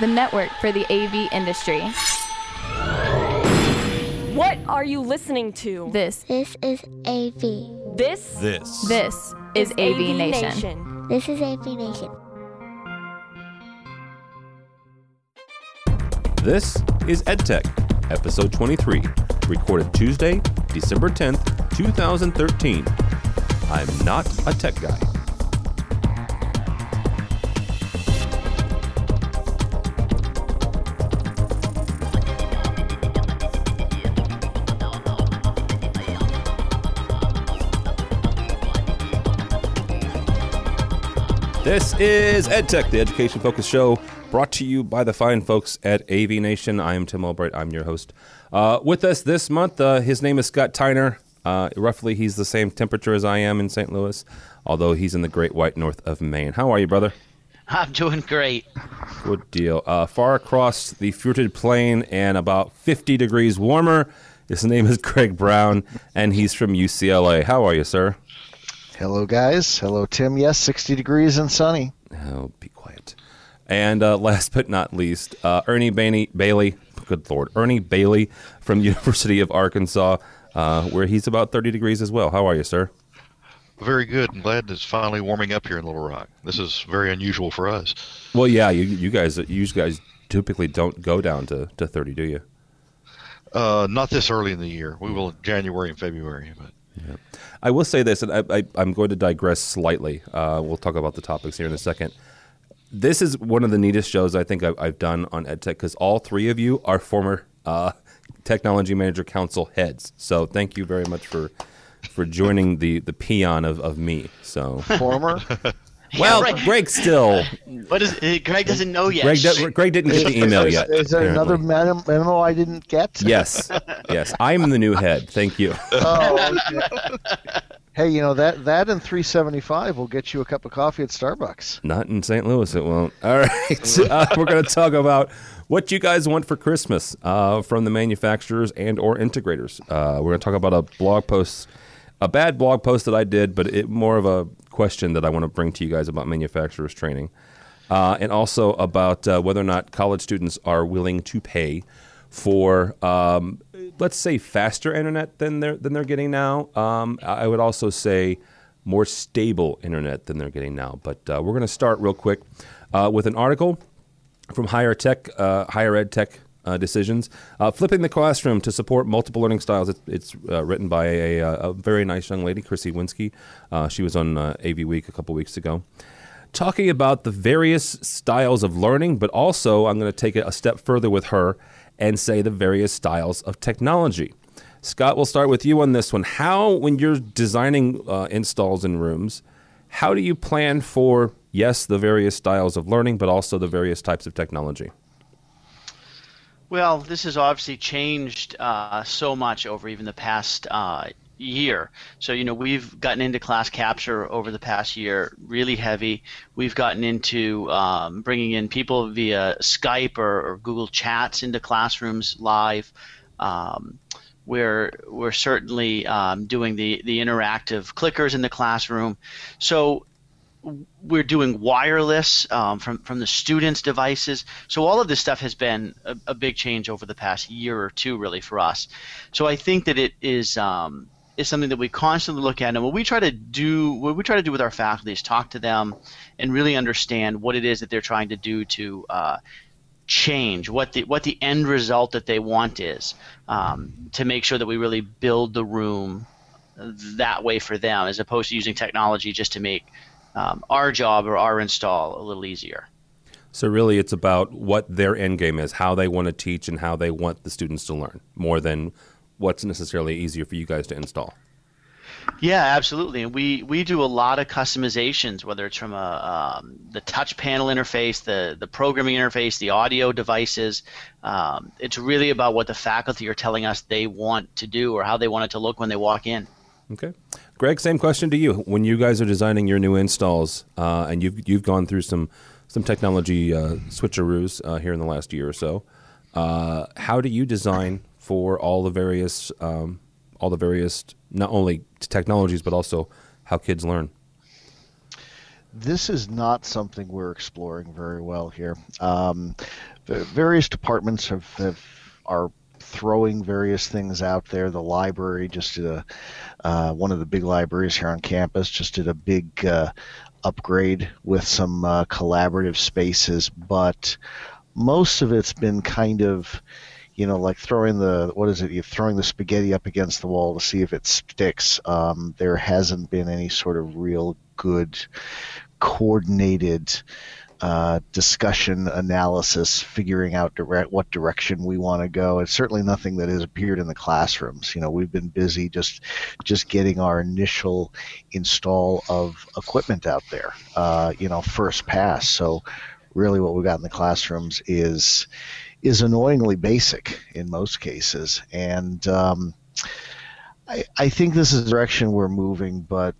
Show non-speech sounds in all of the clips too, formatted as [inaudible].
the network for the AV industry. What are you listening to? This, This is AV. This This. this is AV, Nation. This is AV Nation. This is EdTech, episode 23, recorded Tuesday, December 10th, 2013. I'm not a tech guy. This is EdTech, the education focused show brought to you by the fine folks at AV Nation. I am Tim Albright. I'm your host. Uh, with us this month, uh, his name is Scott Tiner. Uh, roughly, he's the same temperature as I am in St. Louis, although he's in the great white north of Maine. How are you, brother? I'm doing great. Good deal. Uh, far across the fruited plain and about 50 degrees warmer, his name is Greg Brown, and he's from UCLA. How are you, sir? Hello, guys. Hello, Tim. Yes, 60 degrees and sunny. Oh, be quiet. And uh, last but not least, uh, Ernie Bainey, Bailey. Good lord, Ernie Bailey from [laughs] University of Arkansas, uh, where he's about 30 degrees as well. How are you, sir? Very good. I'm glad it's finally warming up here in Little Rock. This is very unusual for us. Well, yeah, you, you guys, you guys typically don't go down to, to 30, do you? Uh, not this early in the year. We will in January and February, but I will say this, and I, I, I'm going to digress slightly. Uh, we'll talk about the topics here in a second. This is one of the neatest shows I think I've, I've done on EdTech because all three of you are former uh, Technology Manager Council heads. So thank you very much for for joining the the peon of, of me. So Former. [laughs] [laughs] well, right. Greg still [laughs] What is uh, Greg doesn't know yet? Greg do, [laughs] Greg didn't get the email is, yet. Is there another apparently. memo, memo I didn't get? Yes, yes, I'm the new head. Thank you. Oh, okay. hey, you know that that and 375 will get you a cup of coffee at Starbucks. Not in St. Louis, it won't. All right, uh, we're going to talk about what you guys want for Christmas uh, from the manufacturers and or integrators. Uh, we're going to talk about a blog post, a bad blog post that I did, but it more of a question that I want to bring to you guys about manufacturers training, uh, and also about uh, whether or not college students are willing to pay for, um, let's say, faster internet than they're than they're getting now. Um, I would also say more stable internet than they're getting now. But uh, we're going to start real quick uh, with an article from Higher Tech, uh, Higher Ed Tech uh, Decisions, uh, flipping the classroom to support multiple learning styles. It's, it's uh, written by a, a, a very nice young lady, Chrissy Winsky. Uh, she was on uh, AV Week a couple weeks ago. Talking about the various styles of learning, but also I'm going to take it a step further with her and say the various styles of technology. Scott, we'll start with you on this one. How, when you're designing uh, installs in rooms, how do you plan for, yes, the various styles of learning, but also the various types of technology? Well, this has obviously changed uh, so much over even the past uh, year. So, you know, we've gotten into class capture over the past year really heavy. We've gotten into um, bringing in people via Skype or, or Google Chats into classrooms live. Um, we're we're certainly um, doing the the interactive clickers in the classroom. So we're doing wireless um, from from the students' devices. So all of this stuff has been a, a big change over the past year or two, really, for us. So I think that it is um, is something that we constantly look at, and what we try to do, what we try to do with our faculty is talk to them and really understand what it is that they're trying to do to. Uh, change what the what the end result that they want is um, to make sure that we really build the room that way for them as opposed to using technology just to make um, our job or our install a little easier. So really, it's about what their end game is, how they want to teach, and how they want the students to learn, more than what's necessarily easier for you guys to install. Yeah, absolutely. And we, we do a lot of customizations, whether it's from a, um, the touch panel interface, the, the programming interface, the audio devices. Um, it's really about what the faculty are telling us they want to do or how they want it to look when they walk in. Okay, Greg, same question to you. When you guys are designing your new installs, uh, and you've you've gone through some some technology uh, switcheroos uh, here in the last year or so, uh, how do you design for all the various um, all the various not only technologies but also how kids learn? this is not something we're exploring very well here. Um, various departments have, have are throwing various things out there. The library just did a uh, one of the big libraries here on campus just did a big uh, upgrade with some uh, collaborative spaces, but most of it's been kind of you know, like throwing the what is it? You're throwing the spaghetti up against the wall to see if it sticks. Um, there hasn't been any sort of real good coordinated uh, discussion, analysis, figuring out direct, what direction we want to go. It's certainly nothing that has appeared in the classrooms. You know, we've been busy just just getting our initial install of equipment out there. Uh, you know, first pass. So really, what we got in the classrooms is is annoyingly basic in most cases, and um, I, I think this is the direction we're moving. But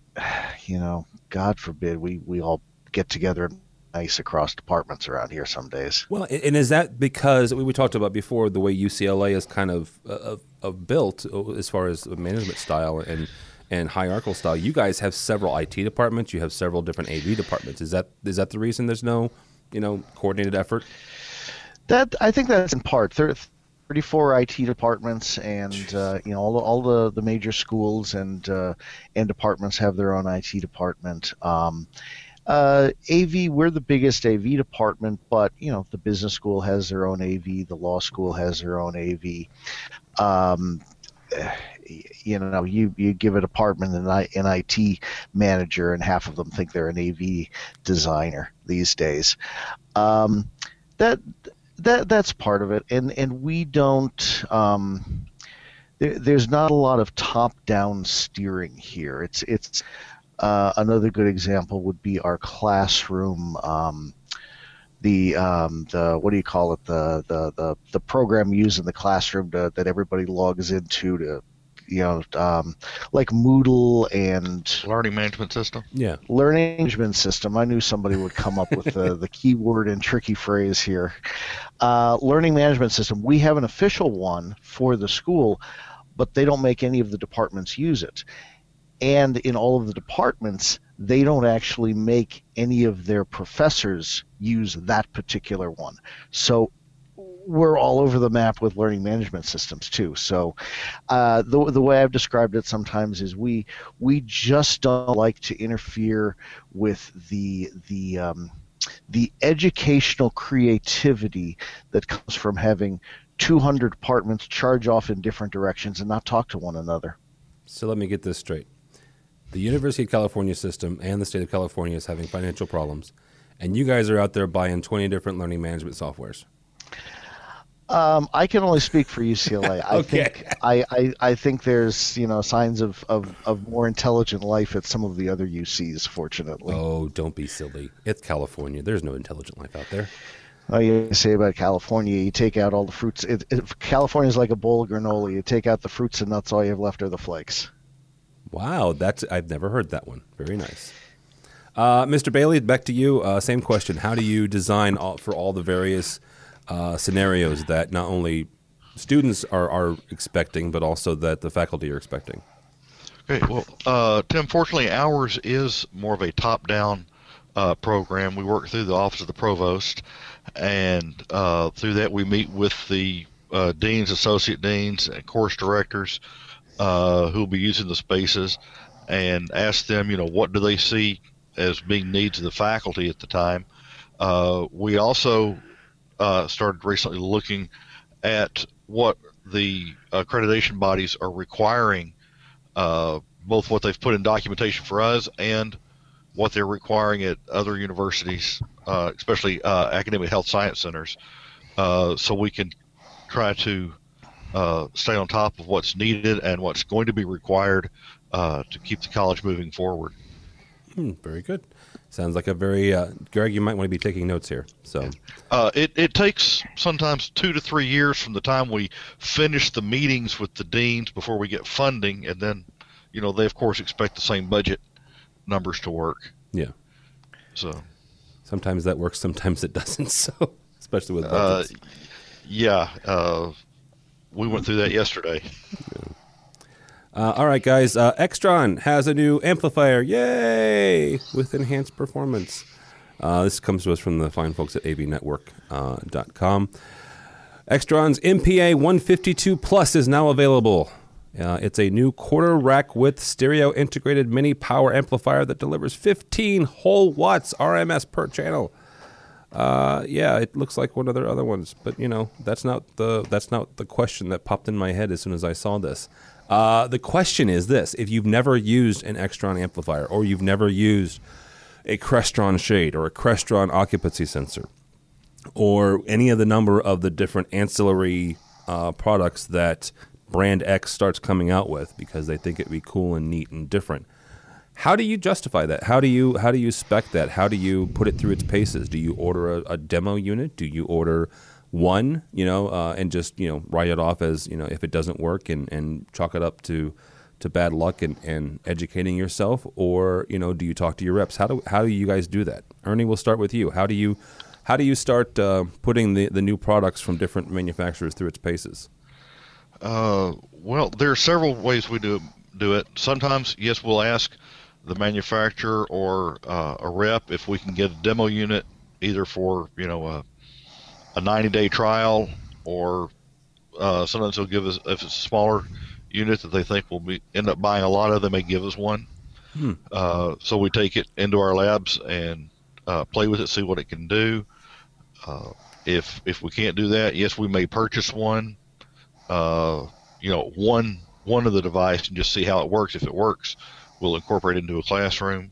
you know, God forbid we we all get together nice across departments around here some days. Well, and is that because we, talked about before the way UCLA is kind of uh, of built uh, as far as management style and and hierarchical style? You guys have several IT departments. You have several different AV departments. Is that is that the reason there's no you know coordinated effort? That I think that's in part. There, 34 IT departments, and uh, you know all the, all the, the major schools and uh, and departments have their own IT department. Um, uh, AV, we're the biggest AV department, but you know the business school has their own AV, the law school has their own AV. Um, you know, you, you give a department an, an IT manager, and half of them think they're an AV designer these days. Um, that that that's part of it, and and we don't. Um, there, there's not a lot of top-down steering here. It's it's uh, another good example would be our classroom. Um, the um, the what do you call it the the the, the program used in the classroom to, that everybody logs into to you know, um, like Moodle and learning management system. Yeah, learning management system. I knew somebody would come up with the, the keyword and tricky phrase here. Uh, learning management system. We have an official one for the school, but they don't make any of the departments use it. And in all of the departments, they don't actually make any of their professors use that particular one. So we're all over the map with learning management systems too. So uh, the the way I've described it sometimes is we we just don't like to interfere with the the um, the educational creativity that comes from having 200 departments charge off in different directions and not talk to one another. So let me get this straight. The University of California system and the state of California is having financial problems, and you guys are out there buying 20 different learning management softwares. Um, I can only speak for UCLA. [laughs] I okay. think I, I, I, think there's you know signs of, of, of more intelligent life at some of the other UCs. Fortunately. Oh, don't be silly. It's California. There's no intelligent life out there. Oh, you say about California, you take out all the fruits. It, it, California is like a bowl of granola. You take out the fruits and nuts. All you have left are the flakes. Wow, that's I've never heard that one. Very nice. Uh, Mr. Bailey, back to you. Uh, same question. How do you design all, for all the various uh, scenarios that not only students are, are expecting, but also that the faculty are expecting? Okay, well, uh, Tim, fortunately, ours is more of a top down uh, program. We work through the Office of the Provost, and uh, through that, we meet with the deans, associate deans, and course directors uh, who will be using the spaces and ask them, you know, what do they see as being needs of the faculty at the time. we also uh, started recently looking at what the accreditation bodies are requiring, uh, both what they've put in documentation for us and what they're requiring at other universities, uh, especially uh, academic health science centers, uh, so we can try to uh, stay on top of what's needed and what's going to be required to keep the college moving forward. Hmm, very good. Sounds like a very uh, Greg. You might want to be taking notes here. So, uh, it it takes sometimes two to three years from the time we finish the meetings with the deans before we get funding, and then, you know, they of course expect the same budget numbers to work. Yeah. So, sometimes that works, sometimes it doesn't. [laughs] So, especially with uh, budgets. yeah, uh, we went through that yesterday. Yeah. Uh, all right, guys. Uh, Extron has a new amplifier. Yay! With enhanced performance. Uh, this comes to us from the fine folks at avnetwork.com. Extron's MPA 152 Plus is now available. Uh, it's a new quarter rack width stereo integrated mini power amplifier that delivers 15 whole watts RMS per channel. Uh, yeah, it looks like one of their other ones, but you know that's not the that's not the question that popped in my head as soon as I saw this. Uh, the question is this: If you've never used an Extron amplifier, or you've never used a Crestron shade or a Crestron occupancy sensor, or any of the number of the different ancillary uh, products that brand X starts coming out with because they think it'd be cool and neat and different. How do you justify that? How do you how do you spec that? How do you put it through its paces? Do you order a, a demo unit? Do you order one, you know, uh, and just you know write it off as you know if it doesn't work and, and chalk it up to to bad luck and, and educating yourself, or you know, do you talk to your reps? How do how do you guys do that? Ernie, we'll start with you. How do you how do you start uh, putting the, the new products from different manufacturers through its paces? Uh, well, there are several ways we do do it. Sometimes, yes, we'll ask the manufacturer or uh, a rep if we can get a demo unit either for you know a, a 90 day trial or uh, sometimes they'll give us if it's a smaller unit that they think we'll be end up buying a lot of they may give us one. Hmm. uh, so we take it into our labs and uh, play with it see what it can do. Uh, if if we can't do that yes we may purchase one. Uh, you know one one of the device and just see how it works. If it works we'll incorporate into a classroom.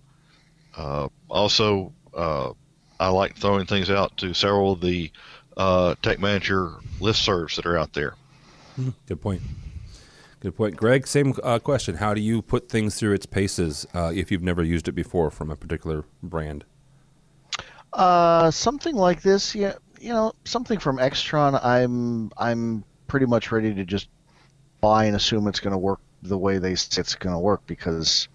Uh, also, uh, I like throwing things out to several of the uh, tech manager listservs that are out there. Hmm, good point. Good point, Greg. Same uh, question. How do you put things through its paces uh, if you've never used it before from a particular brand? Uh, something like this, yeah. You know, something from Extron. I'm I'm pretty much ready to just buy and assume it's going to work the way they say it's going to work because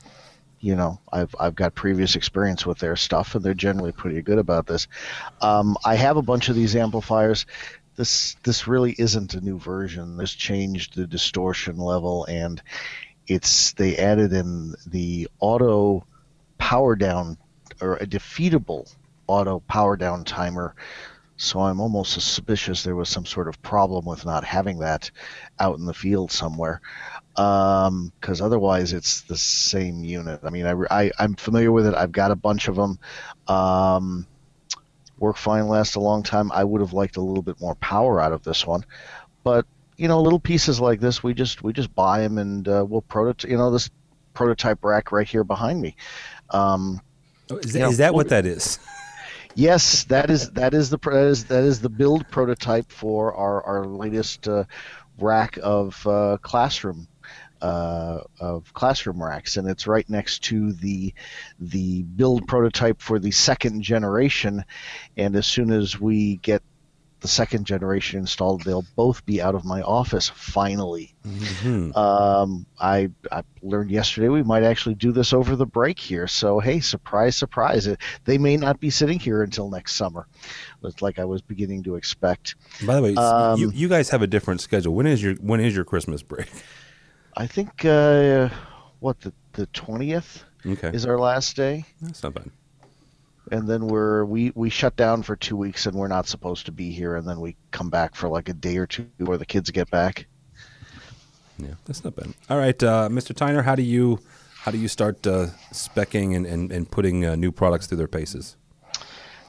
you know I've I've got previous experience with their stuff and they're generally pretty good about this. Um, I have a bunch of these amplifiers. This this really isn't a new version. This changed the distortion level and it's they added in the auto power down or a defeatable auto power down timer so I'm almost suspicious there was some sort of problem with not having that out in the field somewhere because um, otherwise it's the same unit. I mean, I, I, am familiar with it. I've got a bunch of them. Um, work fine, last a long time. I would have liked a little bit more power out of this one, but you know, little pieces like this, we just we just buy them and uh, we'll prototype. You know, this prototype rack right here behind me. Um, oh, is, that, know, is that what that is? [laughs] yes, that is that is the that is, that is the build prototype for our our latest uh, rack of uh, classroom uh, of classroom racks, and it's right next to the the build prototype for the second generation. And as soon as we get the second generation installed, they'll both be out of my office finally. Mm-hmm. Um, I, I learned yesterday we might actually do this over the break here. So hey, surprise, surprise! They may not be sitting here until next summer, it's like I was beginning to expect. By the way, um, you, you guys have a different schedule. When is your when is your Christmas break? [laughs] I think uh, what the the twentieth okay. is our last day. That's not bad. And then we're we we shut down for two weeks, and we're not supposed to be here. And then we come back for like a day or two before the kids get back. Yeah, that's not bad. All right, uh, Mr. Tiner, how do you how do you start uh, specking and, and, and putting uh, new products through their paces?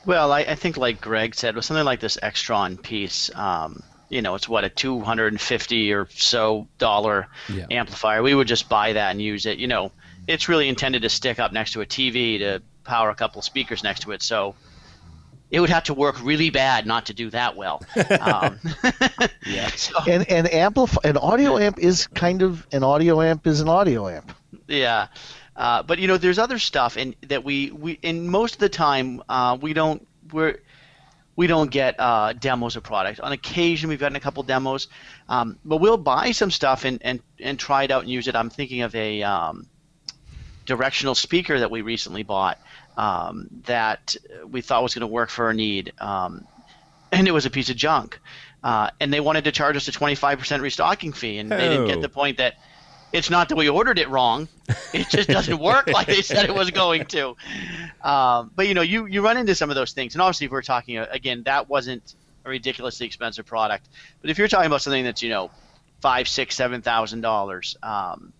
Well, I, I, think like Greg said, with something like this Extron piece, um, you know, it's what a 250 or so dollar yeah. amplifier. We would just buy that and use it. You know, it's really intended to stick up next to a TV to power a couple speakers next to it. So it would have to work really bad not to do that well. [laughs] Um, [laughs] yeah. So, and and amplify an audio amp is kind of an audio amp is an audio amp. Yeah. Uh, but you know, there's other stuff, and that we we and most of the time uh, we don't we're we don't get uh, demos of product. On occasion, we've gotten a couple demos, um, but we'll buy some stuff and, and, and try it out and use it. I'm thinking of a um, directional speaker that we recently bought um, that we thought was going to work for our need, um, and it was a piece of junk. Uh, and they wanted to charge us a 25% restocking fee, and oh. they didn't get oh. the point that it's not that we ordered it wrong. It just doesn't work like they said it was going to. Um, but you know, you you run into some of those things, and obviously, if we're talking uh, again, that wasn't a ridiculously expensive product. But if you're talking about something that's you know five, six, seven thousand dollars, um,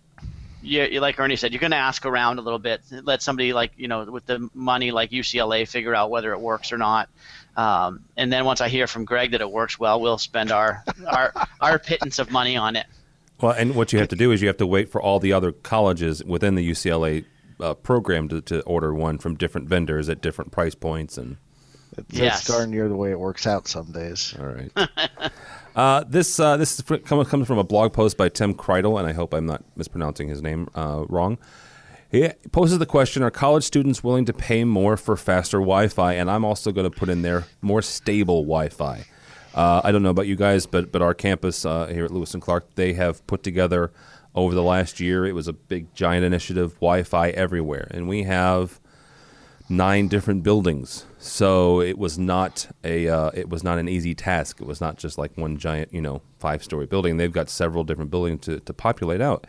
you, like Ernie said, you're going to ask around a little bit. Let somebody like you know with the money like UCLA figure out whether it works or not. Um, and then once I hear from Greg that it works well, we'll spend our our our pittance of money on it. Well, and what you have to do is you have to wait for all the other colleges within the UCLA uh, program to, to order one from different vendors at different price points and. It's, yes. darn near the way it works out some days. All right. [laughs] uh, this uh, this comes from a blog post by Tim Kreidel, and I hope I'm not mispronouncing his name uh, wrong. He poses the question: Are college students willing to pay more for faster Wi-Fi? And I'm also going to put in there more stable Wi-Fi. Uh, I don't know about you guys, but but our campus uh, here at Lewis and Clark, they have put together over the last year. It was a big giant initiative, Wi-Fi everywhere, and we have nine different buildings. So it was not a uh, it was not an easy task. It was not just like one giant you know five story building. They've got several different buildings to, to populate out.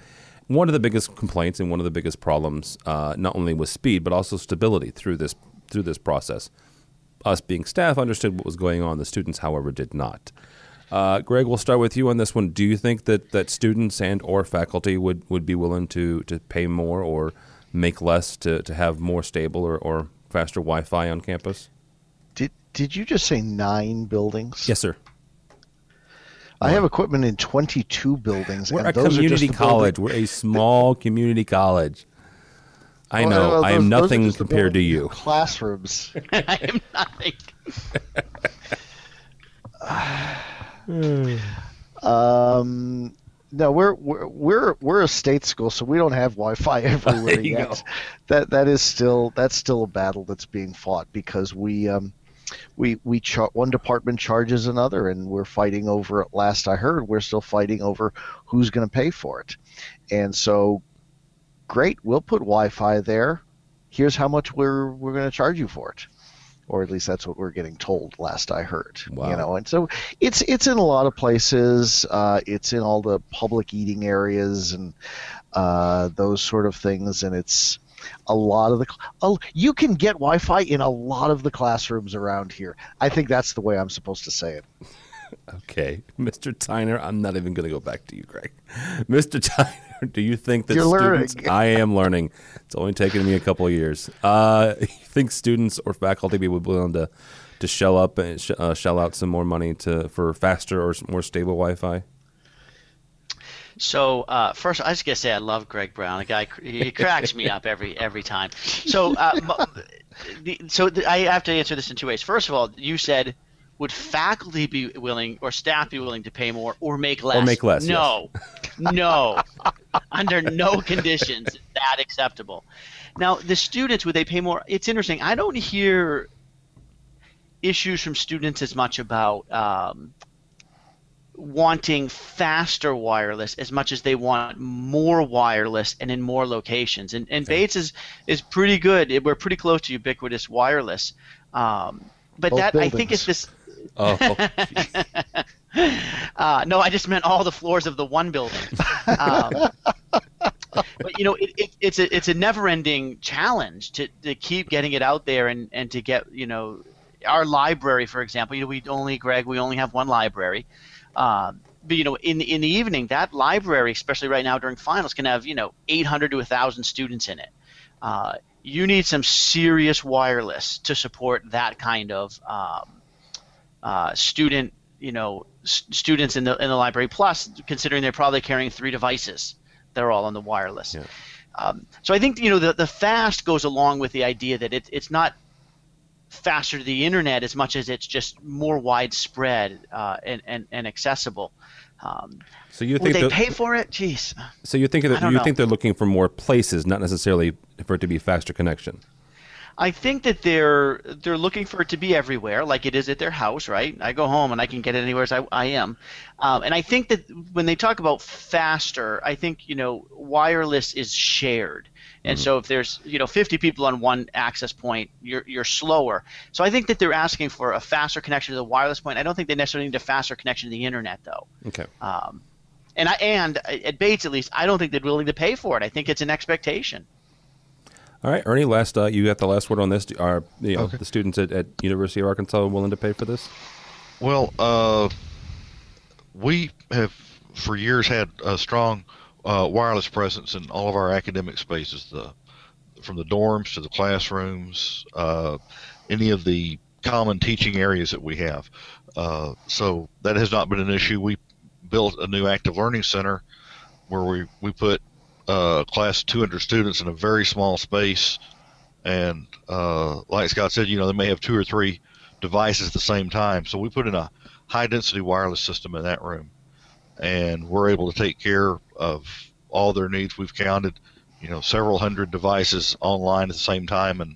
One of the biggest complaints and one of the biggest problems, uh, not only was speed but also stability through this through this process us being staff understood what was going on. The students, however, did not. Uh, Greg, we'll start with you on this one. Do you think that, that students and or faculty would, would be willing to, to pay more or make less to, to have more stable or, or faster Wi-Fi on campus? Did Did you just say nine buildings? Yes, sir. I have equipment in 22 buildings. We're a community college. We're a small community college. I know. Well, those, [laughs] [laughs] [laughs] I am nothing compared to you. Classrooms. [sighs] I am nothing. um, no, we're, we're we're we're a state school, so we don't have Wi-Fi everywhere yet. Go. That that is still that's still a battle that's being fought because we um, we we char- one department charges another, and we're fighting over. Last I heard, we're still fighting over who's going to pay for it, and so great, we'll put Wi-Fi there. Here's how much we're we're going to charge you for it, or at least that's what we're getting told. Last I heard, wow. you know, and so it's it's in a lot of places. Uh, it's in all the public eating areas and uh, those sort of things, and it's a lot of the oh, you can get Wi-Fi in a lot of the classrooms around here. I think that's the way I'm supposed to say it. Okay, [laughs] Mr. Tiner, I'm not even going to go back to you, Greg. [laughs] Mr. Tiner, do you think that You're students? Learning. I am learning. It's only taken me a couple of years. Uh, [laughs] you think students or faculty would be willing to to shell up and sh- uh, shell out some more money to for faster or more stable Wi-Fi? So uh, first, I just gotta say I love Greg Brown. The guy he cracks me up every every time. So uh, the, so the, I have to answer this in two ways. First of all, you said would faculty be willing or staff be willing to pay more or make less? Or make less? No, yes. no, [laughs] under no conditions is that acceptable. Now, the students would they pay more? It's interesting. I don't hear issues from students as much about um, wanting faster wireless as much as they want more wireless and in more locations. And, and. Bates is is pretty good. We're pretty close to ubiquitous wireless. Um, but Both that buildings. I think is this Oh. [laughs] uh, no, I just meant all the floors of the one building. Um, but you know, it, it, it's a it's a never-ending challenge to, to keep getting it out there and, and to get you know our library, for example. You know, we only Greg, we only have one library. Um, but you know, in in the evening, that library, especially right now during finals, can have you know 800 to 1,000 students in it. Uh, you need some serious wireless to support that kind of um, uh, student, you know, s- students in the in the library. Plus, considering they're probably carrying three devices, they're all on the wireless. Yeah. Um, so I think you know the the fast goes along with the idea that it, it's not faster to the internet as much as it's just more widespread uh, and, and and accessible. Um, so you think they the- pay for it? Jeez. So you think that you know. think they're looking for more places, not necessarily for it to be faster connection. I think that they're they're looking for it to be everywhere, like it is at their house, right? I go home and I can get it anywhere as I, I am, um, and I think that when they talk about faster, I think you know wireless is shared, and so if there's you know 50 people on one access point, you're you're slower. So I think that they're asking for a faster connection to the wireless point. I don't think they necessarily need a faster connection to the internet though. Okay. Um, and I and at Bates at least, I don't think they're willing to pay for it. I think it's an expectation. All right, Ernie. Last, uh, you got the last word on this. Are you know okay. the students at, at University of Arkansas willing to pay for this? Well, uh, we have for years had a strong uh, wireless presence in all of our academic spaces, the from the dorms to the classrooms, uh, any of the common teaching areas that we have. Uh, so that has not been an issue. We built a new active learning center where we we put uh, class 200 students in a very small space, and uh, like Scott said, you know they may have two or three devices at the same time. So we put in a high density wireless system in that room, and we're able to take care of all their needs. We've counted, you know, several hundred devices online at the same time, and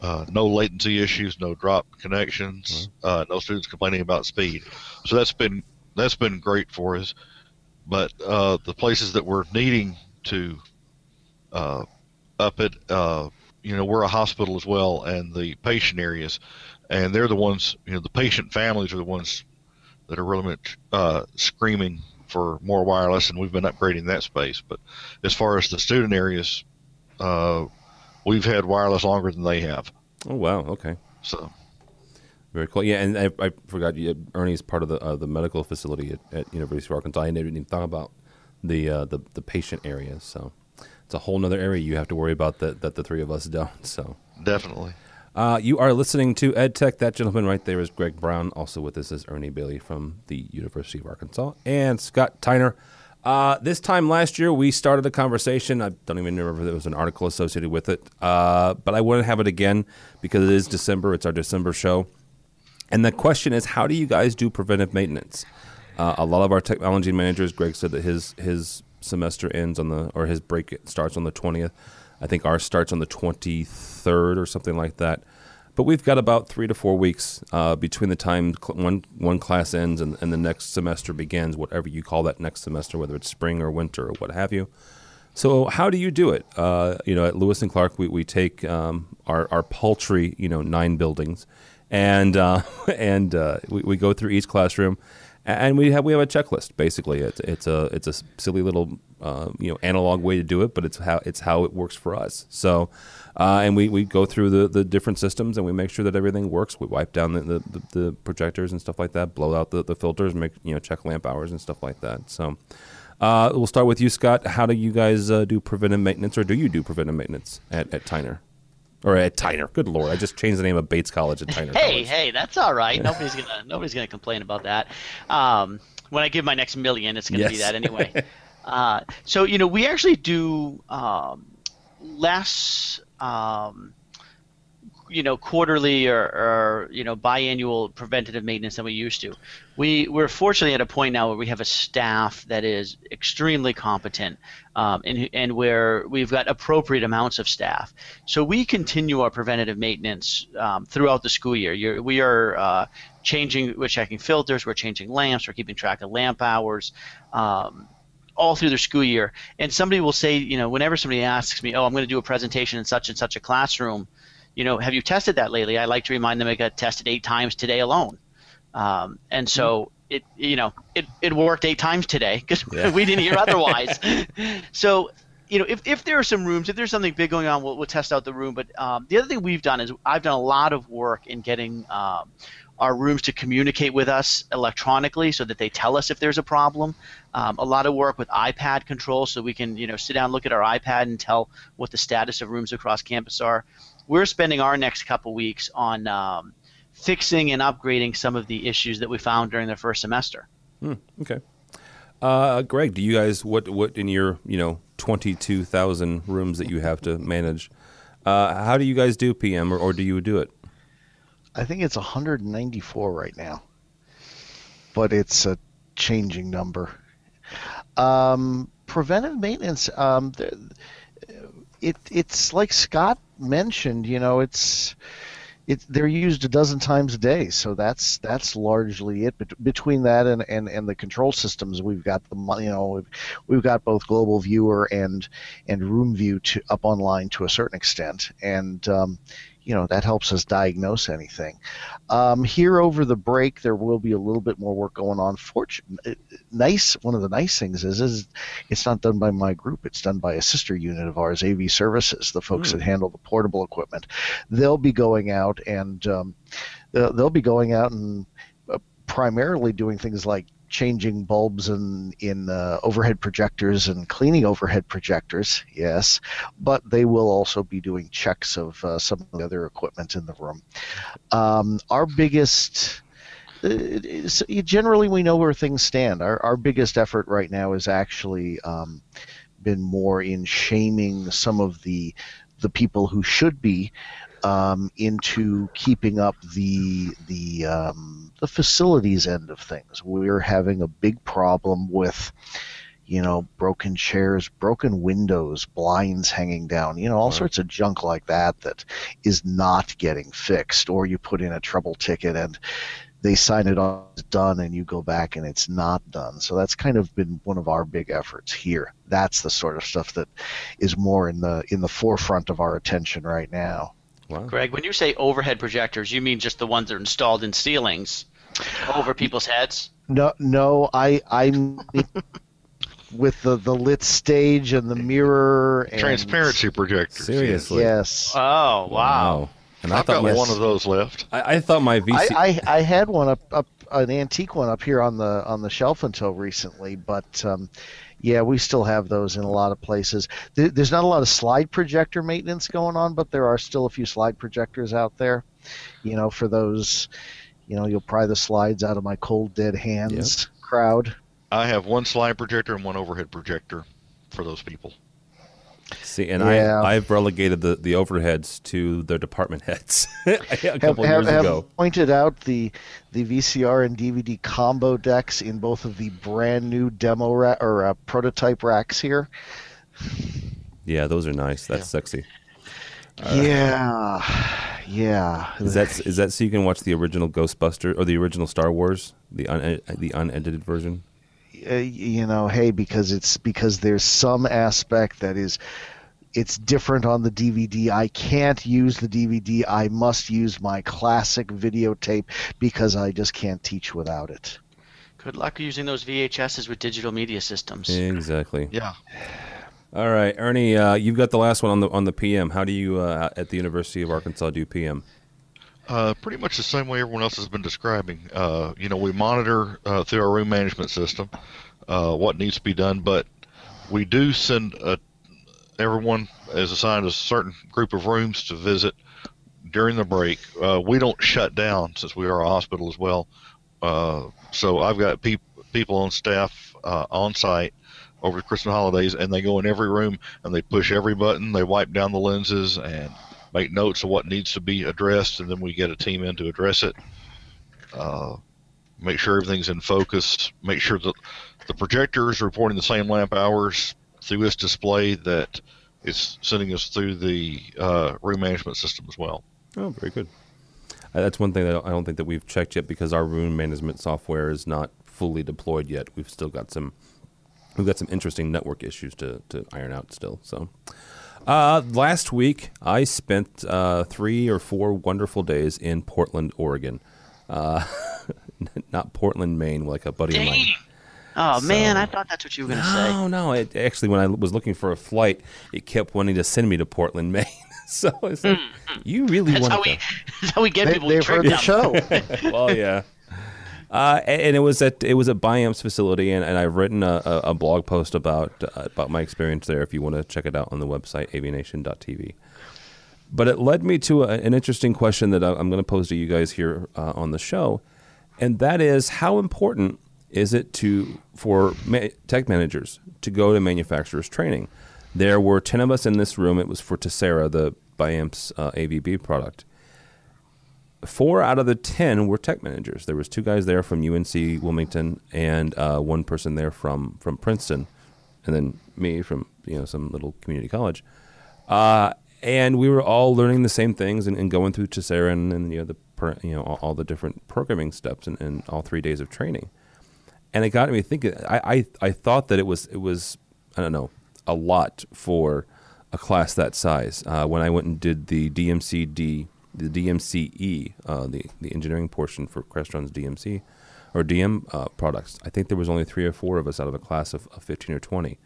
uh, no latency issues, no drop connections, mm-hmm. uh, no students complaining about speed. So that's been that's been great for us. But uh, the places that we're needing to uh, up it, uh, you know, we're a hospital as well, and the patient areas, and they're the ones, you know, the patient families are the ones that are really much uh, screaming for more wireless, and we've been upgrading that space. But as far as the student areas, uh, we've had wireless longer than they have. Oh wow! Okay. So very cool. Yeah, and I, I forgot you, Ernie's part of the uh, the medical facility at, at, University of Arkansas. I didn't even thought about the uh, the the patient areas. So it's a whole other area you have to worry about that that the three of us [laughs] don't. So definitely. Uh, you are listening to Ed Tech. That gentleman right there is Greg Brown. Also with us is Ernie Bailey from the University of Arkansas and Scott Tiner. Uh, this time last year, we started a conversation. I don't even remember if there was an article associated with it, uh, but I want to have it again because it is December. It's our December show. And the question is, how do you guys do preventive maintenance? Uh, a lot of our technology managers, Greg said that his his semester ends on the or his break starts on the twentieth. I think ours starts on the twenty third or something like that. But we've got about three to four weeks uh, between the time cl- one one class ends and, and the next semester begins, whatever you call that next semester, whether it's spring or winter or what have you. So how do you do it? Uh, you know, at Lewis and Clark, we, we take um, our, our paltry, you know, nine buildings, and uh, [laughs] and uh, we, we go through each classroom, and we have we have a checklist. Basically, it's it's a it's a silly little uh, you know analog way to do it, but it's how it's how it works for us. So, uh, and we, we go through the, the different systems and we make sure that everything works. We wipe down the, the, the projectors and stuff like that, blow out the, the filters, make you know check lamp hours and stuff like that. So. Uh, we'll start with you, Scott. How do you guys uh, do preventive maintenance, or do you do preventive maintenance at, at Tiner? Or at Tiner. Good lord, I just changed the name of Bates College at Tiner. hey, College. hey, that's all right. Nobody's gonna [laughs] nobody's gonna complain about that. Um, when I give my next million, it's gonna yes. be that anyway. [laughs] uh, so you know, we actually do um, less. Um, you know quarterly or, or, you know biannual preventative maintenance than we used to. We we're fortunately at a point now where we have a staff that is extremely competent, um, and and where we've got appropriate amounts of staff. So we continue our preventative maintenance um, throughout the school year. You're, we are uh, changing, we're checking filters, we're changing lamps, we're keeping track of lamp hours. Um, all through their school year, and somebody will say, you know, whenever somebody asks me, "Oh, I'm going to do a presentation in such and such a classroom," you know, have you tested that lately? I like to remind them I got tested eight times today alone. Um, and so mm-hmm. it, you know, it, it worked eight times today because yeah. [laughs] we didn't hear otherwise. [laughs] so, you know, if, if there are some rooms, if there's something big going on, we'll, we'll test out the room. But um, the other thing we've done is I've done a lot of work in getting um, our rooms to communicate with us electronically so that they tell us if there's a problem. Um, a lot of work with iPad control so we can, you know, sit down, look at our iPad and tell what the status of rooms across campus are we're spending our next couple weeks on um, fixing and upgrading some of the issues that we found during the first semester. Hmm, okay. Uh, Greg, do you guys what what in your you know twenty two thousand rooms that you have to manage? Uh, how do you guys do PM, or, or do you do it? I think it's 194 right now, but it's a changing number. Um, preventive maintenance. Um, it it's like Scott mentioned, you know, it's it, they're used a dozen times a day, so that's that's largely it. But between that and, and, and the control systems, we've got the you know we've, we've got both Global Viewer and and Room View to, up online to a certain extent, and um, you know that helps us diagnose anything. Um, here over the break, there will be a little bit more work going on. Fortunate, nice. One of the nice things is, is it's not done by my group. It's done by a sister unit of ours, AV Services, the folks mm. that handle the portable equipment. They'll be going out and um, they'll be going out and uh, primarily doing things like changing bulbs in in uh, overhead projectors and cleaning overhead projectors, yes, but they will also be doing checks of uh, some of the other equipment in the room. Um, our biggest uh, generally we know where things stand. Our, our biggest effort right now is actually um, been more in shaming some of the the people who should be um, into keeping up the the um, the facilities end of things. We're having a big problem with you know broken chairs, broken windows, blinds hanging down, you know all right. sorts of junk like that that is not getting fixed, or you put in a trouble ticket and they sign it off as done and you go back and it's not done. So that's kind of been one of our big efforts here. That's the sort of stuff that is more in the in the forefront of our attention right now. Wow. Greg, when you say overhead projectors, you mean just the ones that are installed in ceilings over people's heads? No, no, I I'm [laughs] with the the lit stage and the mirror and transparency projectors. Seriously, yes. Oh wow. wow. And I've got one of those left. I, I thought my VC. I, I, I, had one up, up an antique one up here on the on the shelf until recently, but um, yeah, we still have those in a lot of places. There's not a lot of slide projector maintenance going on, but there are still a few slide projectors out there. You know, for those, you know, you'll pry the slides out of my cold dead hands yep. crowd. I have one slide projector and one overhead projector for those people. See, and yeah. I I've relegated the, the overheads to their department heads [laughs] a couple have, years have ago. Pointed out the the VCR and DVD combo decks in both of the brand new demo ra- or uh, prototype racks here. Yeah, those are nice. That's yeah. sexy. Uh, yeah, yeah. Is that is that so you can watch the original Ghostbuster or the original Star Wars, the un, the unedited version? Uh, you know, hey, because it's because there's some aspect that is it's different on the DVD. I can't use the DVD. I must use my classic videotape because I just can't teach without it. Good luck using those VHSs with digital media systems. Exactly. Yeah. All right, Ernie, uh, you've got the last one on the on the PM. How do you uh, at the University of Arkansas do PM? Uh, pretty much the same way everyone else has been describing. Uh, you know, we monitor uh, through our room management system uh, what needs to be done, but we do send a, everyone is assigned a certain group of rooms to visit during the break. Uh, we don't shut down since we are a hospital as well. Uh, so I've got pe- people on staff on site over the Christmas holidays, and they go in every room and they push every button. They wipe down the lenses and make notes of what needs to be addressed, and then we get a team in to address it. Uh, make sure everything's in focus. Make sure that the projector is reporting the same lamp hours through this display that it's sending us through the uh, room management system as well. Oh, very good. Uh, that's one thing that I don't think that we've checked yet because our room management software is not fully deployed yet. We've still got some we've got some interesting network issues to, to iron out still. So uh, last week, I spent uh, three or four wonderful days in Portland, Oregon. Uh, [laughs] not Portland, Maine, like a buddy Dang. of mine. Oh so, man, I thought that's what you were going to no, say. No, no. It, actually, when I was looking for a flight, it kept wanting to send me to Portland, [laughs] Maine. so it's like, mm-hmm. you really want to? [laughs] That's how we get they, people. They've heard the show. well, yeah. Uh, and it was at it was at Biamp's facility, and, and I've written a, a, blog post about uh, about my experience there. If you want to check it out on the website avnation.tv. But it led me to a, an interesting question that I'm going to pose to you guys here uh, on the show, and that is how important is it to for ma- tech managers to go to manufacturers training? There were ten of us in this room. It was for Tesira, the Biamp's uh, AVB product four out of the ten were tech managers. There was two guys there from UNC Wilmington and uh, one person there from from Princeton, and then me from you know some little community college. Uh, and we were all learning the same things and, and going through and, and, you know the per, you know all, all, the different programming steps and, and, all three days of training. And it got me thinking. I, I I thought that it was it was I don't know a lot for a class that size. Uh, when I went and did the DMCD the DMCE, uh, the the engineering portion for Crestron's DMC or DM uh, products. I think there was only three or four of us out of a class of, of fifteen or twenty.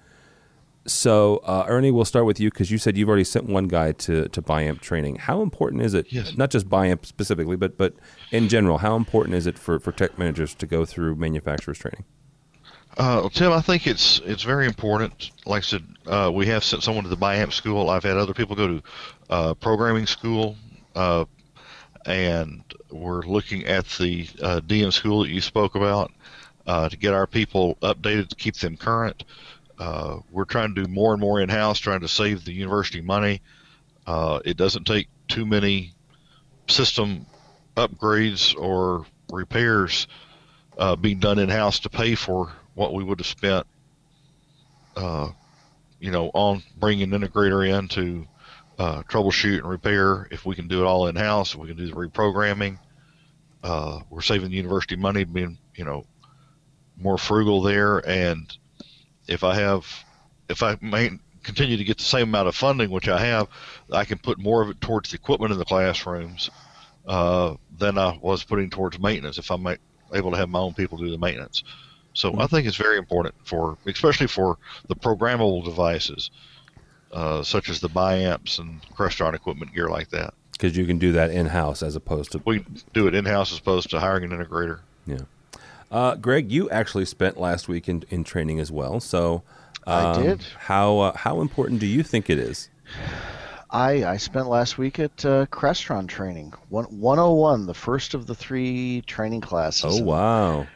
So, uh, Ernie, we'll start with you because you said you've already sent one guy to to BIAMP training. How important is it? Yes. Not just BIAMP specifically, but but in general, how important is it for, for tech managers to go through manufacturers training? Uh, Tim, I think it's it's very important. Like I said, uh, we have sent someone to the BIAMP school. I've had other people go to uh, programming school, uh, and we're looking at the uh, DM school that you spoke about uh, to get our people updated to keep them current. we're trying to do more and more in house, trying to save the university money. it doesn't take too many system upgrades or repairs being done in house to pay for what we would have spent, uh, you know, on bringing an integrator in to uh, troubleshoot and repair. If we can do it all in house, we can do the reprogramming. Uh, we're saving the university money, being you know more frugal there. And if I have, if I may continue to get the same amount of funding, which I have, I can put more of it towards the equipment in the classrooms uh, than I was putting towards maintenance. If I'm able to have my own people do the maintenance. So I think it's very important for, especially for the programmable devices, uh, such as the BIAMPs and Crestron equipment gear like that. Because you can do that in house as opposed to we do it in house as opposed to hiring an integrator. Yeah. Uh, Greg, you actually spent last week in, in training as well. So um, I did. How uh, how important do you think it is? I, I spent last week at uh, Crestron training, One, 101, the first of the three training classes. Oh wow!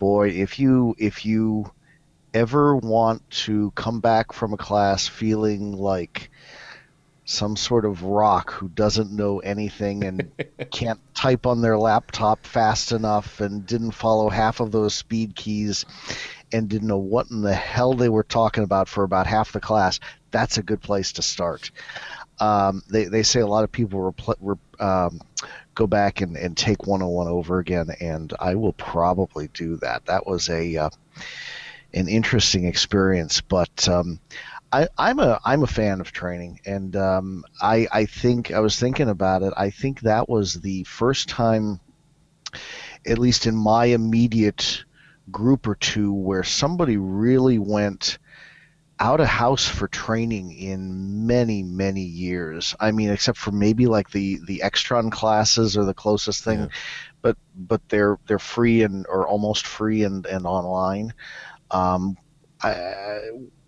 boy, if you if you ever want to come back from a class feeling like some sort of rock who doesn't know anything and [laughs] can't type on their laptop fast enough and didn't follow half of those speed keys and didn't know what in the hell they were talking about for about half the class, that's a good place to start. Um, they, they say a lot of people repl- re- um, go back and, and take 101 over again, and I will probably do that. That was a uh, an interesting experience, but um, I, am a I'm a fan of training, and um, I I think I was thinking about it. I think that was the first time, at least in my immediate group or two, where somebody really went out of house for training in many many years i mean except for maybe like the the extron classes are the closest thing yeah. but but they're they're free and or almost free and and online um i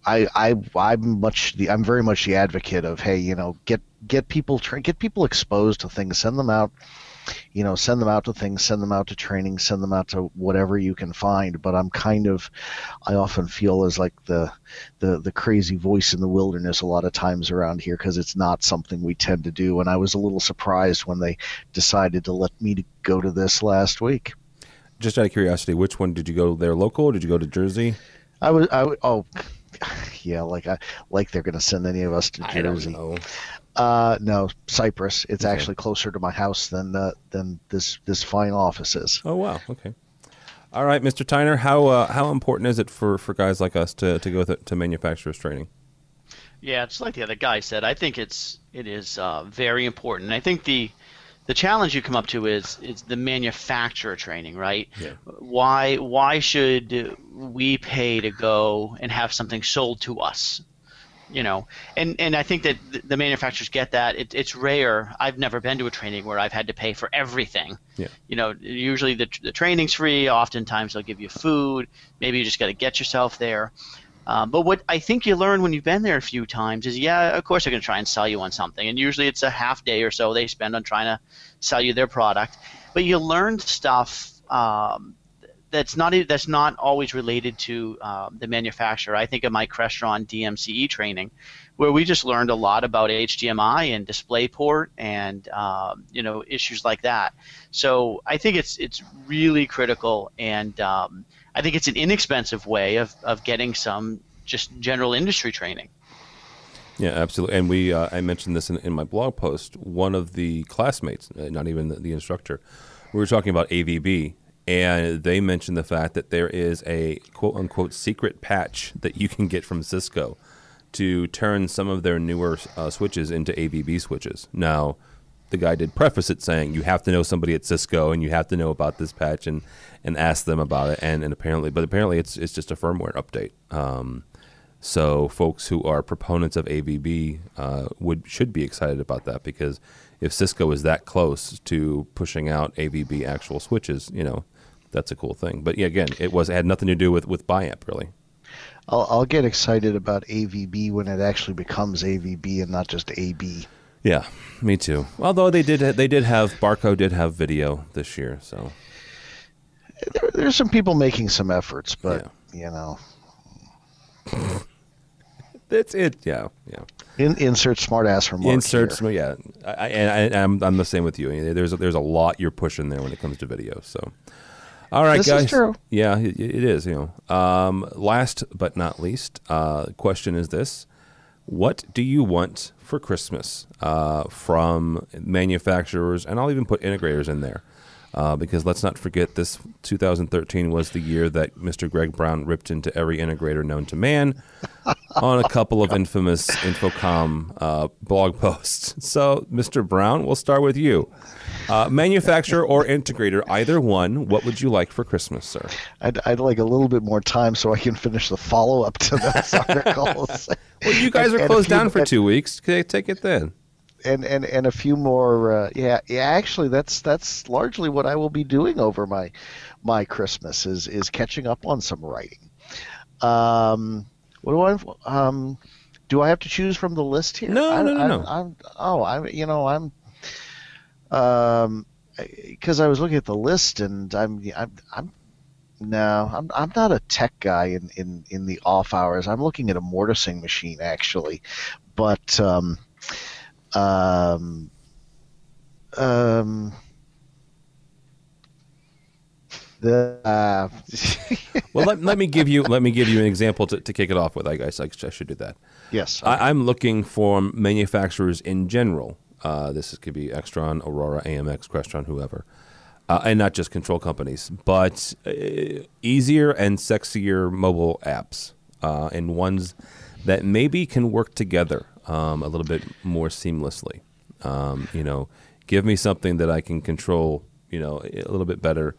I, I I'm much the I'm very much the advocate of hey you know get get people tra- get people exposed to things send them out you know, send them out to things, send them out to training, send them out to whatever you can find. But I'm kind of, I often feel as like the, the, the crazy voice in the wilderness a lot of times around here because it's not something we tend to do. And I was a little surprised when they decided to let me go to this last week. Just out of curiosity, which one did you go there local? did you go to Jersey? I was, I oh, [sighs] yeah, like I like they're going to send any of us to Jersey. Uh, no, Cypress. It's okay. actually closer to my house than uh, than this this fine office is. Oh wow. Okay. All right, Mr. Tiner, how uh, how important is it for, for guys like us to, to go th- to manufacturers training? Yeah, it's like the other guy said. I think it's it is uh, very important. I think the the challenge you come up to is is the manufacturer training, right? Yeah. Why why should we pay to go and have something sold to us? you know, and and I think that the manufacturers get that. It, it's rare. I've never been to a training where I've had to pay for everything. Yeah. You know, usually the the training's free. Oftentimes they'll give you food. Maybe you just got to get yourself there. Um, but what I think you learn when you've been there a few times is, yeah, of course they're going to try and sell you on something, and usually it's a half day or so they spend on trying to sell you their product. But you learn stuff um, that's not that's not always related to um, the manufacturer. I think of my Crestron DMCE training, where we just learned a lot about HDMI and DisplayPort and um, you know issues like that. So I think it's it's really critical, and um, I think it's an inexpensive way of, of getting some just general industry training. Yeah, absolutely. And we uh, I mentioned this in, in, my blog post. One of the classmates, uh, not even the, the instructor, we were talking about AVB and they mentioned the fact that there is a quote unquote secret patch that you can get from Cisco to turn some of their newer uh, switches into AVB switches. Now, the guy did preface it saying you have to know somebody at Cisco and you have to know about this patch and and ask them about it. And and apparently, but apparently it's it's just a firmware update. Um, so folks who are proponents of AVB uh, would should be excited about that because if Cisco is that close to pushing out AVB actual switches, you know, that's a cool thing. But yeah, again, it was it had nothing to do with with BIAMP really. I'll, I'll get excited about AVB when it actually becomes AVB and not just AB. Yeah, me too. Although they did they did have Barco did have video this year, so there, there's some people making some efforts, but yeah. you know, that's it. Yeah, yeah. In, insert smartass remark. Insert here. yeah. I, and I, I'm I'm the same with you. There's a, there's a lot you're pushing there when it comes to video. So. All right, this guys. Is true. Yeah, it, it is. You know, um, last but not least, uh, question is this: What do you want for Christmas uh, from manufacturers, and I'll even put integrators in there? Uh, because let's not forget this 2013 was the year that Mr. Greg Brown ripped into every integrator known to man [laughs] on a couple of infamous InfoComm uh, blog posts. So, Mr. Brown, we'll start with you. Uh, manufacturer or integrator, either one, what would you like for Christmas, sir? I'd, I'd like a little bit more time so I can finish the follow up to those [laughs] articles. well, you guys are closed down for two weeks. Take it then and and and a few more. Uh, yeah, yeah. Actually, that's that's largely what I will be doing over my my Christmas is is catching up on some writing. Um, what do I um, do? I have to choose from the list here? No, I, no, no, I, no. I'm, oh, I'm you know I'm um because I was looking at the list and I'm I'm I'm no, I'm I'm not a tech guy in, in, in the off hours. I'm looking at a mortising machine actually, but um, um, um, the uh, [laughs] well, let, let me give you let me give you an example to, to kick it off with. I guess I, I should do that. Yes, I, am looking for manufacturers in general. Uh, this is, could be Extron, Aurora, AMX, Crestron, whoever, uh, and not just control companies, but uh, easier and sexier mobile apps uh, and ones that maybe can work together um, a little bit more seamlessly. Um, you know, give me something that I can control, you know, a little bit better,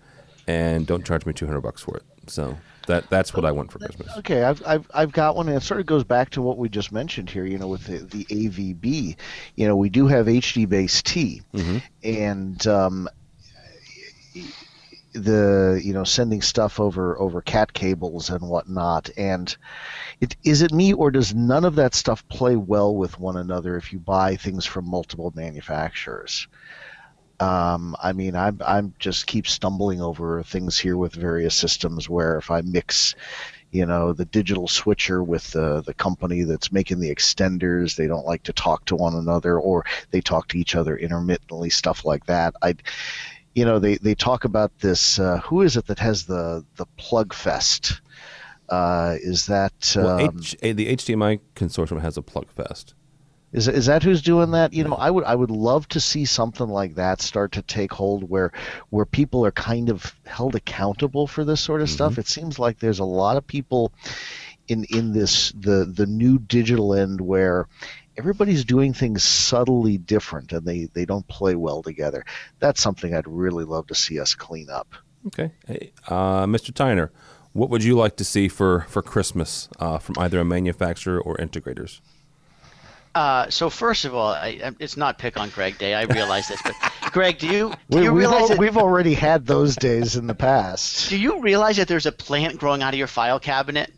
and don't charge me two hundred bucks for it. So that that's what I want for Christmas. Okay, I've, I've I've got one, and it sort of goes back to what we just mentioned here. You know, with the, the AVB, you know, we do have HDBaseT, mm-hmm. and um, the you know sending stuff over over cat cables and whatnot, and it, is it me or does none of that stuff play well with one another if you buy things from multiple manufacturers? Um, I mean, I'm I'm just keep stumbling over things here with various systems where if I mix, you know, the digital switcher with the the company that's making the extenders, they don't like to talk to one another or they talk to each other intermittently, stuff like that. I, you know, they they talk about this. Uh, who is it that has the the Plugfest? Uh, is that um, well, H- the HDMI consortium has a Plugfest? Is is that who's doing that? You know, I would I would love to see something like that start to take hold where where people are kind of held accountable for this sort of mm-hmm. stuff. It seems like there's a lot of people in in this the the new digital end where everybody's doing things subtly different and they they don't play well together. That's something I'd really love to see us clean up. Okay, hey, uh, Mr. Tiner, what would you like to see for for Christmas uh, from either a manufacturer or integrators? Uh, so first of all, I, it's not pick on Greg Day. I realize this, but Greg, do you do we, you realize that, we've already had those days in the past? Do you realize that there's a plant growing out of your file cabinet?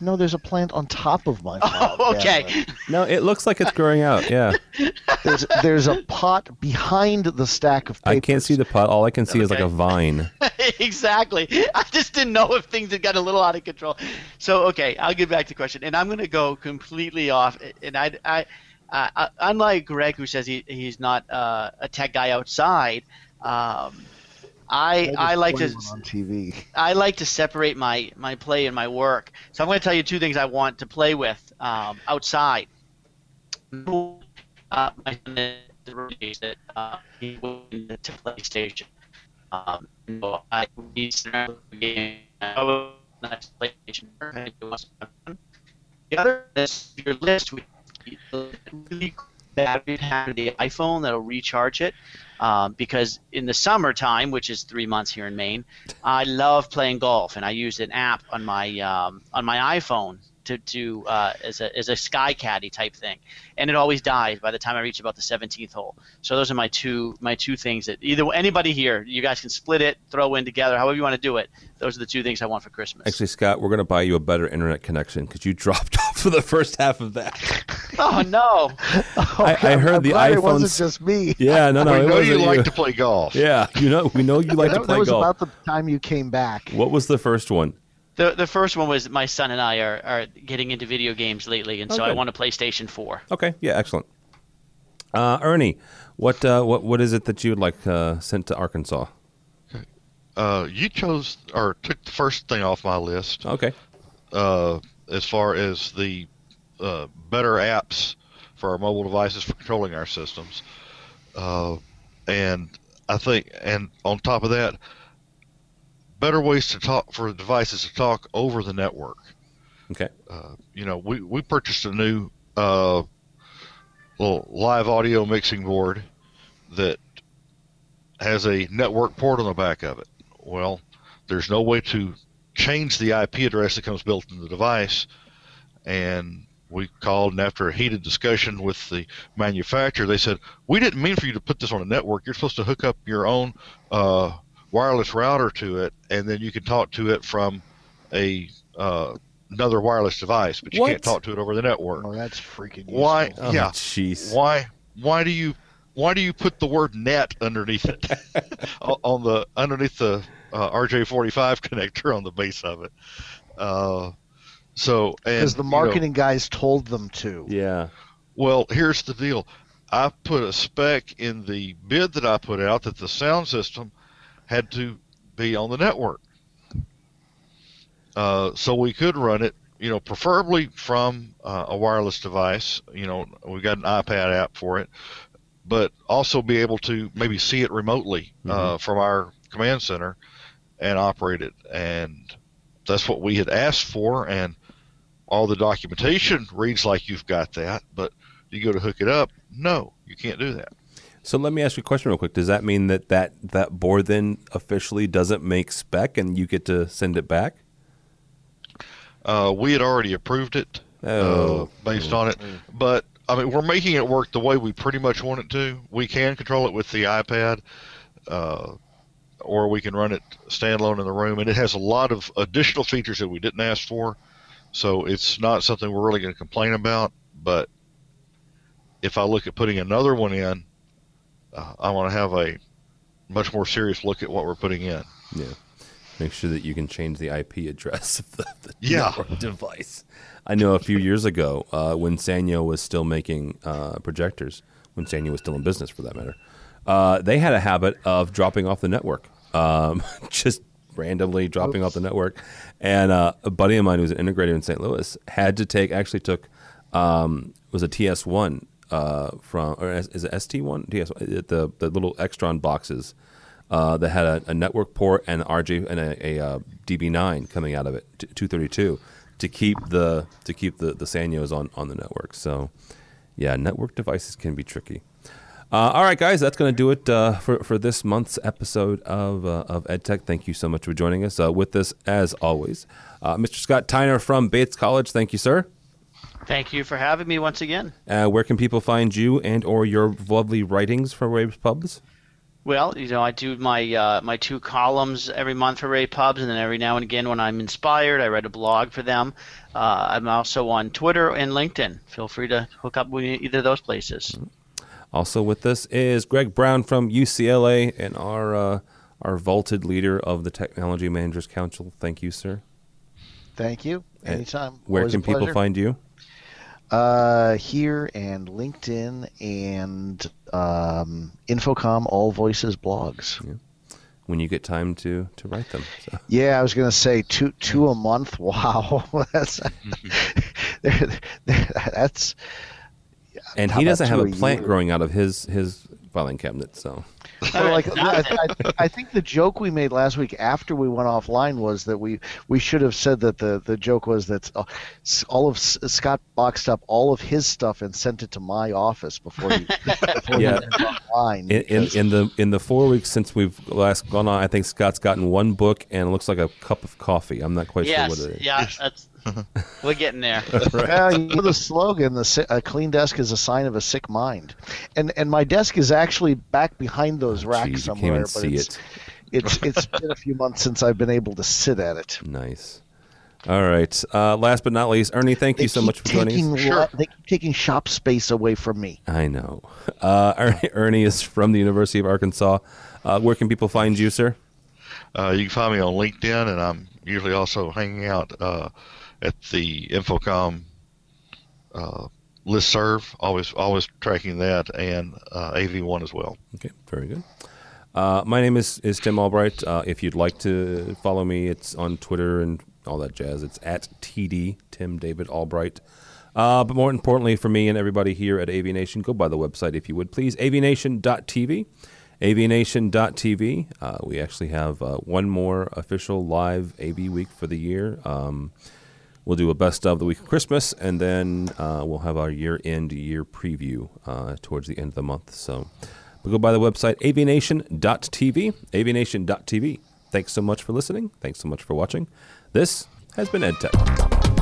No, there's a plant on top of my. [laughs] pot. Oh, okay. No, it looks like it's growing out. Yeah. [laughs] There's there's a pot behind the stack of papers. I can't see the pot. All I can see okay. is like a vine. [laughs] exactly. I just didn't know if things had got a little out of control. So okay, I'll get back to the question, and I'm going to go completely off. And I, I, uh, unlike Greg, who says he, he's not uh, a tech guy outside. Um, I I like to on TV. [laughs] I like to separate my my play and my work. So I'm going to tell you two things I want to play with um, outside. Uh, my son is that uh, he went to PlayStation. Um, so I he's game. Not PlayStation. The other is your list. Really battery pack of the iPhone that'll recharge it. Um, because in the summertime, which is three months here in Maine, I love playing golf, and I use an app on my um, on my iPhone to, to uh, as a as a SkyCaddie type thing, and it always dies by the time I reach about the 17th hole. So those are my two my two things that either anybody here, you guys can split it, throw in together, however you want to do it. Those are the two things I want for Christmas. Actually, Scott, we're going to buy you a better internet connection because you [laughs] dropped off [laughs] for the first half of that. oh no! [laughs] I, I heard I'm the glad iPhone. It wasn't just me. Yeah, no, no. [laughs] we it know wasn't you like to play golf. Yeah, you know, we know you like that, to play golf. that was golf. about the time you came back. What was the first one? The the first one was my son and I are, are getting into video games lately, and so I want a PlayStation 4. Okay, yeah, excellent. Uh, Ernie, what uh, what what is it that you would like uh, sent to Arkansas? Uh, you chose or took the first thing off my list. Okay, uh, as far as the uh, better apps for our mobile devices for controlling our systems. Uh, and I think, and on top of that, better ways to talk for the devices to talk over the network. okay, Uh, you know, we, we purchased a new uh, little live audio mixing board that has a network port on the back of it. Well, there's no way to change the IP address that comes built in the device, and we called and after a heated discussion with the manufacturer, they said we didn't mean for you to put this on a network. You're supposed to hook up your own uh, wireless router to it, and then you can talk to it from a uh, another wireless device, but you What? can't talk to it over the network. Oh, that's freaking useful. Why? Oh, yeah. jeez. Why? Why do you? Why do you put the word net underneath it [laughs] on the underneath the uh, RJ45 [laughs] connector on the base of it? Uh, so and Because the you know, marketing guys told them to. Yeah, well, here's the deal. I put a spec in the bid that I put out that the sound system had to be on the network. Uh, so we could run it, you know, preferably from uh, a wireless device. You know, we've got an iPad app for it, but also be able to maybe see it remotely uh, from our command center and operate it. And that's what we had asked for, and all the documentation reads like you've got that, but you go to hook it up, no, you can't do that. So let me ask you a question real quick. Does that mean that that, that board then officially doesn't make spec and you get to send it back? Uh, we had already approved it Oh. uh, based on it, but I mean we're making it work the way we pretty much want it to. We can control it with the iPad, uh, or we can run it standalone in the room, and it has a lot of additional features that we didn't ask for. So it's not something we're really going to complain about. But if I look at putting another one in, uh, I want to have a much more serious look at what we're putting in. Yeah. Make sure that you can change the IP address of the, the Yeah. device. I know a few years ago uh, when Sanyo was still making uh, projectors, when Sanyo was still in business for that matter, uh, they had a habit of dropping off the network, um, [laughs] just randomly dropping off the network. And uh, a buddy of mine who's an integrator in St. Louis had to take, actually took, um, was a TS1 uh, from, or is is it ST1? TS1, the, the little Extron boxes uh, that had a, a network port and RJ and a, a, uh DB9 coming out of it, t- 232, to keep the to keep the the Sanyos on on the network. So, yeah, network devices can be tricky. Uh, all right, guys, that's going to do it uh, for for this month's episode of uh, of EdTech. Thank you so much for joining us. Uh, with us, as always, uh, Mr. Scott Tiner from Bates College. Thank you, sir. Thank you for having me once again. Uh, where can people find you and or your lovely writings for rAVe Pubs? Well, you know, I do my uh, my two columns every month for rAVe Pubs, and then every now and again, when I'm inspired, I write a blog for them. Uh, I'm also on Twitter and LinkedIn. Feel free to hook up with either of those places. Also with us is Greg Brown from UCLA and our uh, our vaulted leader of the Technology Managers Council. Thank you, sir. Thank you. And Anytime. Where Always can people find you? Uh, here and LinkedIn and um, InfoComm All Voices blogs. When you get time to to write them. So. Yeah, I was gonna say two two a month. [laughs] Wow, [laughs] that's [laughs] that's And How he doesn't have a a plant year? growing out of his his filing cabinet. So [laughs] Well, like I, I, I think the joke we made last week after we went offline was that we we should have said that the the joke was that uh, all of Scott boxed up all of his stuff and sent it to my office before he [laughs] before Yeah. he went offline. in, in in the in the four weeks since we've last gone on, I think Scott's gotten one book and it looks like a cup of coffee. I'm not quite yes, sure what it is. yeah, that's [laughs] we're getting there. Yeah, you know the slogan: "The si- a clean desk is a sign of a sick mind," and and my desk is actually back behind those Oh, racks geez, somewhere. but see it's, it. it's it's [laughs] been a few months since I've been able to sit at it. Nice. All right. Uh, last but not least, Ernie, thank They you so much for joining taking us. Sure. They keep taking shop space away from me. I know. Uh, Ernie, [laughs] Ernie is from the University of Arkansas. Uh, where can people find you, sir? Uh, you can find me on LinkedIn, and I'm usually also hanging out uh, at the InfoComm uh, listserv, always always tracking that, and uh, AV1 as well. Okay, very good. Uh, my name is, is Tim Albright. Uh, if you'd like to follow me, it's on Twitter and all that jazz. It's at TD, Tim David Albright. Uh, but more importantly for me and everybody here at AVNation, go by the website if you would please, avnation.tv. avnation.tv. Uh, we actually have uh, one more official live AV week for the year. Um, we'll do a best of the week of Christmas, and then uh, we'll have our year end year preview uh, towards the end of the month. So but go by the website avnation.tv. avnation.tv. Thanks so much for listening. Thanks so much for watching. This has been EdTech.